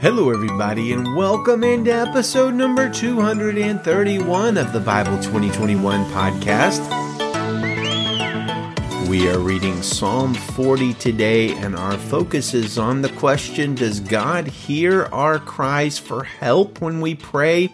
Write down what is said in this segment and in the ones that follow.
Hello, everybody, and welcome into episode number 231 of the Bible 2021 podcast. We are reading Psalm 40 today, and our focus is on the question Does God hear our cries for help when we pray?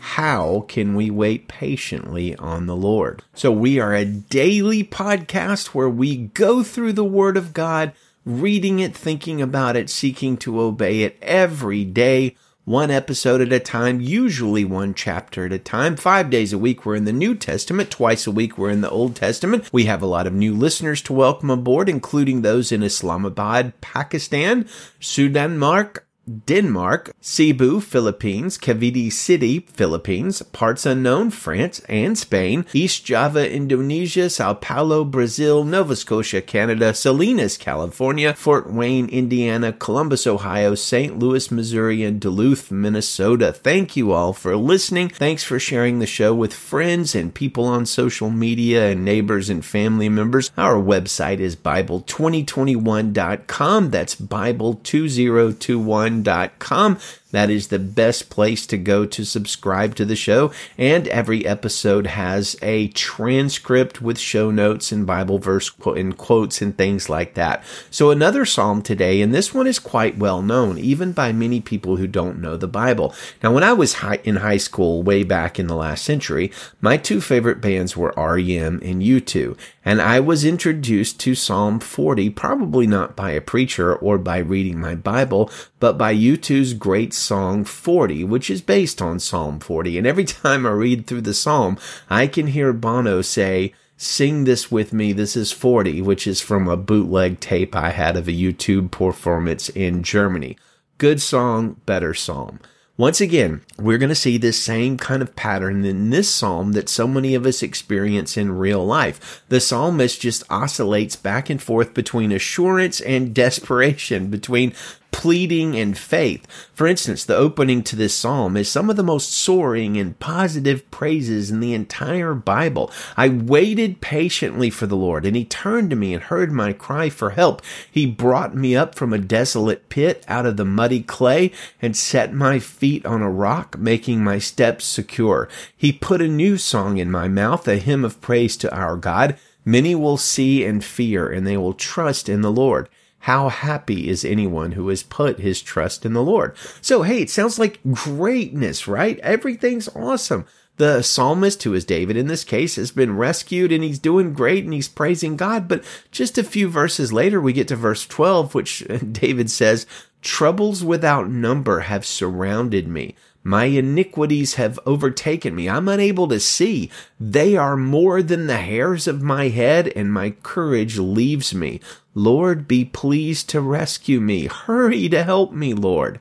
How can we wait patiently on the Lord? So, we are a daily podcast where we go through the Word of God reading it, thinking about it, seeking to obey it every day, one episode at a time, usually one chapter at a time. Five days a week, we're in the New Testament. Twice a week, we're in the Old Testament. We have a lot of new listeners to welcome aboard, including those in Islamabad, Pakistan, Sudan, Mark, Denmark, Cebu, Philippines, Cavite City, Philippines, parts unknown, France and Spain, East Java, Indonesia, Sao Paulo, Brazil, Nova Scotia, Canada, Salinas, California, Fort Wayne, Indiana, Columbus, Ohio, St. Louis, Missouri, and Duluth, Minnesota. Thank you all for listening. Thanks for sharing the show with friends and people on social media and neighbors and family members. Our website is Bible2021.com. That's Bible2021 com. That is the best place to go to subscribe to the show. And every episode has a transcript with show notes and Bible verse and quotes and things like that. So another psalm today, and this one is quite well known, even by many people who don't know the Bible. Now, when I was high, in high school, way back in the last century, my two favorite bands were REM and U2. And I was introduced to Psalm 40, probably not by a preacher or by reading my Bible, but by U2's great song 40, which is based on Psalm 40. And every time I read through the psalm, I can hear Bono say, Sing this with me. This is 40, which is from a bootleg tape I had of a U2 performance in Germany. Good song, better psalm. Once again, we're going to see this same kind of pattern in this psalm that so many of us experience in real life. The psalmist just oscillates back and forth between assurance and desperation, between pleading and faith. For instance, the opening to this psalm is some of the most soaring and positive praises in the entire Bible. I waited patiently for the Lord, and he turned to me and heard my cry for help. He brought me up from a desolate pit out of the muddy clay and set my feet on a rock, making my steps secure. He put a new song in my mouth, a hymn of praise to our God. Many will see and fear, and they will trust in the Lord. How happy is anyone who has put his trust in the Lord? So, hey, it sounds like greatness, right? Everything's awesome. The psalmist, who is David in this case, has been rescued and he's doing great and he's praising God. But just a few verses later, we get to verse 12, which David says, Troubles without number have surrounded me. My iniquities have overtaken me. I'm unable to see. They are more than the hairs of my head, and my courage leaves me. Lord, be pleased to rescue me. Hurry to help me, Lord.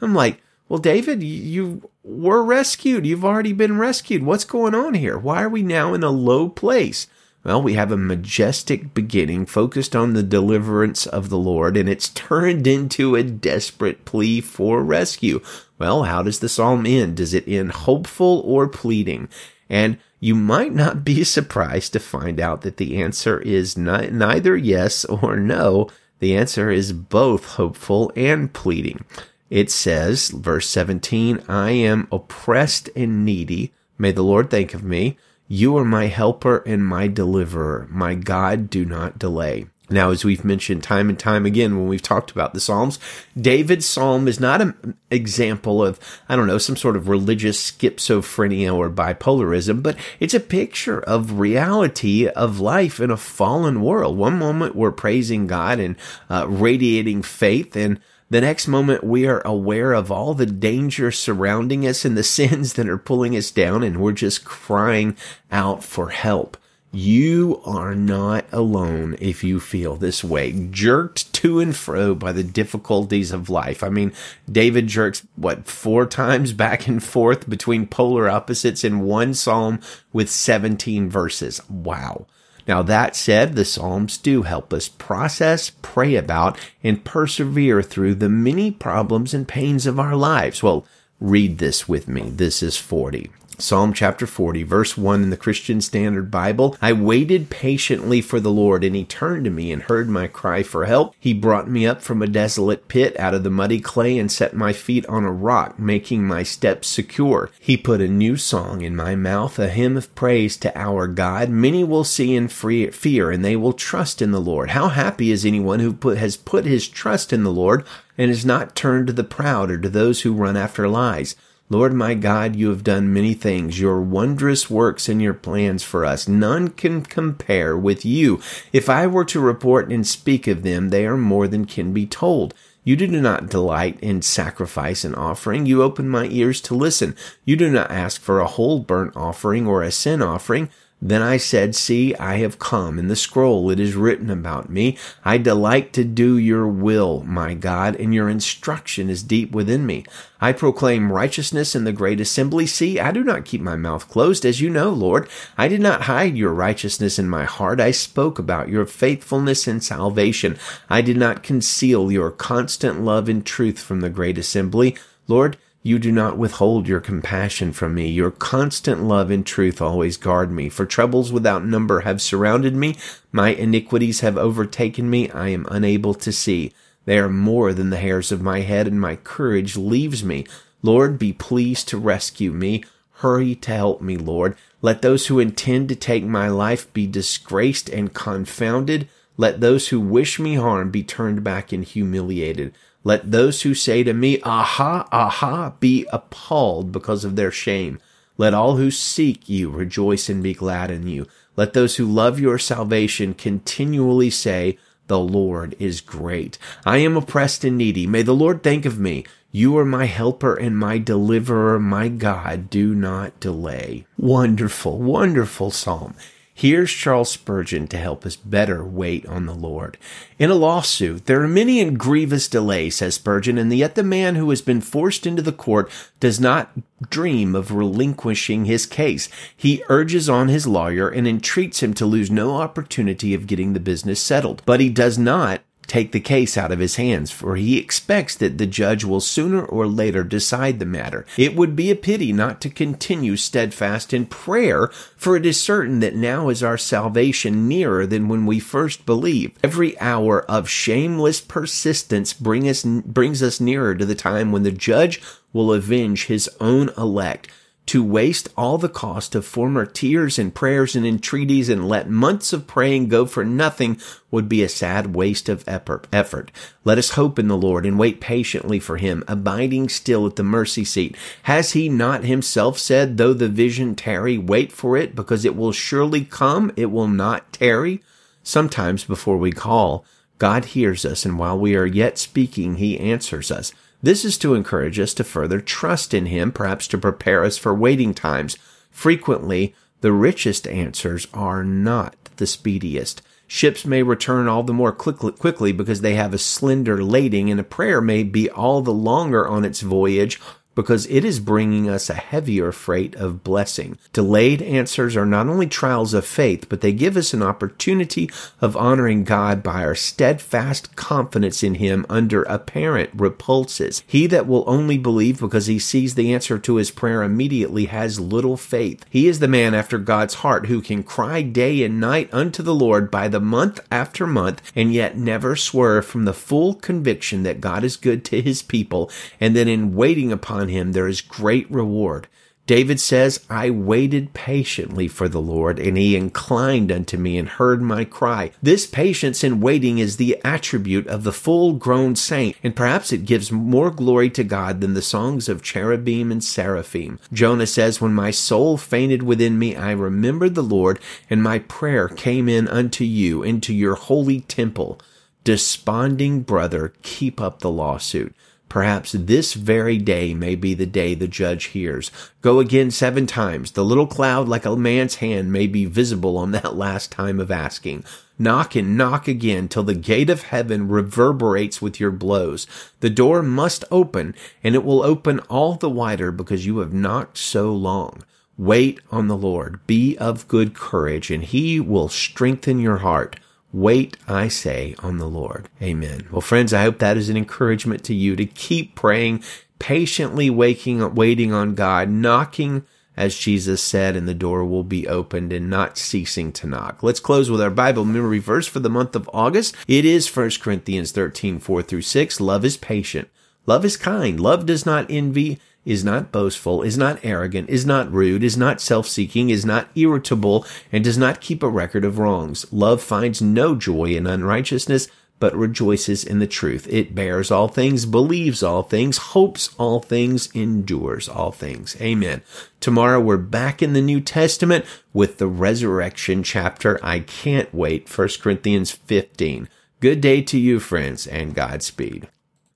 I'm like, well, David, you were rescued. You've already been rescued. What's going on here? Why are we now in a low place? Well, we have a majestic beginning focused on the deliverance of the Lord, and it's turned into a desperate plea for rescue. Well, how does the psalm end? Does it end hopeful or pleading? And you might not be surprised to find out that the answer is neither yes or no. The answer is both hopeful and pleading. It says, verse 17, I am oppressed and needy. May the Lord think of me. You are my helper and my deliverer. My God, do not delay. Now, as we've mentioned time and time again when we've talked about the Psalms, David's Psalm is not an example of, I don't know, some sort of religious schizophrenia or bipolarism, but it's a picture of reality of life in a fallen world. One moment we're praising God and uh, radiating faith and the next moment, we are aware of all the danger surrounding us and the sins that are pulling us down, and we're just crying out for help. You are not alone if you feel this way, jerked to and fro by the difficulties of life. I mean, David jerks, what, four times back and forth between polar opposites in one psalm with 17 verses. Wow. Now, that said, the Psalms do help us process, pray about, and persevere through the many problems and pains of our lives. Well, read this with me. This is 40. Psalm chapter 40, verse 1 in the Christian Standard Bible. I waited patiently for the Lord, and he turned to me and heard my cry for help. He brought me up from a desolate pit out of the muddy clay and set my feet on a rock, making my steps secure. He put a new song in my mouth, a hymn of praise to our God. Many will see and fear, and they will trust in the Lord. How happy is anyone who put, has put his trust in the Lord and is not turned to the proud or to those who run after lies. Lord my God, you have done many things, your wondrous works and your plans for us. None can compare with you. If I were to report and speak of them, they are more than can be told. You do not delight in sacrifice and offering. You open my ears to listen. You do not ask for a whole burnt offering or a sin offering. Then I said, See, I have come. In the scroll it is written about me. I delight to do your will, my God, and your instruction is deep within me. I proclaim righteousness in the great assembly. See, I do not keep my mouth closed, as you know, Lord. I did not hide your righteousness in my heart. I spoke about your faithfulness and salvation. I did not conceal your constant love and truth from the great assembly. Lord, you do not withhold your compassion from me. Your constant love and truth always guard me. For troubles without number have surrounded me. My iniquities have overtaken me. I am unable to see. They are more than the hairs of my head, and my courage leaves me. Lord, be pleased to rescue me. Hurry to help me, Lord. Let those who intend to take my life be disgraced and confounded. Let those who wish me harm be turned back and humiliated. Let those who say to me, Aha, aha, be appalled because of their shame. Let all who seek you rejoice and be glad in you. Let those who love your salvation continually say, The Lord is great. I am oppressed and needy. May the Lord think of me. You are my helper and my deliverer, my God. Do not delay. Wonderful, wonderful psalm. Here's Charles Spurgeon to help us better wait on the Lord. In a lawsuit, there are many and grievous delays, says Spurgeon, and yet the man who has been forced into the court does not dream of relinquishing his case. He urges on his lawyer and entreats him to lose no opportunity of getting the business settled. But he does not take the case out of his hands, for he expects that the judge will sooner or later decide the matter. It would be a pity not to continue steadfast in prayer, for it is certain that now is our salvation nearer than when we first believed. Every hour of shameless persistence bring us, brings us nearer to the time when the judge will avenge his own elect to waste all the cost of former tears and prayers and entreaties and let months of praying go for nothing would be a sad waste of effort. Let us hope in the Lord and wait patiently for him, abiding still at the mercy seat. Has he not himself said, though the vision tarry, wait for it because it will surely come, it will not tarry? Sometimes before we call, God hears us and while we are yet speaking, he answers us. This is to encourage us to further trust in Him, perhaps to prepare us for waiting times. Frequently, the richest answers are not the speediest. Ships may return all the more quickly because they have a slender lading, and a prayer may be all the longer on its voyage because it is bringing us a heavier freight of blessing. Delayed answers are not only trials of faith, but they give us an opportunity of honoring God by our steadfast confidence in Him under apparent repulses. He that will only believe because he sees the answer to his prayer immediately has little faith. He is the man after God's heart who can cry day and night unto the Lord by the month after month and yet never swerve from the full conviction that God is good to his people and that in waiting upon him there is great reward. David says, I waited patiently for the Lord, and he inclined unto me and heard my cry. This patience in waiting is the attribute of the full grown saint, and perhaps it gives more glory to God than the songs of cherubim and seraphim. Jonah says, When my soul fainted within me, I remembered the Lord, and my prayer came in unto you, into your holy temple. Desponding brother, keep up the lawsuit. Perhaps this very day may be the day the judge hears. Go again seven times. The little cloud like a man's hand may be visible on that last time of asking. Knock and knock again till the gate of heaven reverberates with your blows. The door must open, and it will open all the wider because you have knocked so long. Wait on the Lord. Be of good courage, and he will strengthen your heart. Wait, I say, on the Lord. Amen. Well, friends, I hope that is an encouragement to you to keep praying, patiently waking, waiting on God, knocking as Jesus said, and the door will be opened and not ceasing to knock. Let's close with our Bible memory verse for the month of August. It is 1 Corinthians 13, 4 through 6. Love is patient. Love is kind. Love does not envy, is not boastful, is not arrogant, is not rude, is not self-seeking, is not irritable, and does not keep a record of wrongs. Love finds no joy in unrighteousness, but rejoices in the truth. It bears all things, believes all things, hopes all things, endures all things. Amen. Tomorrow we're back in the New Testament with the resurrection chapter. I can't wait. 1 Corinthians 15. Good day to you, friends, and Godspeed.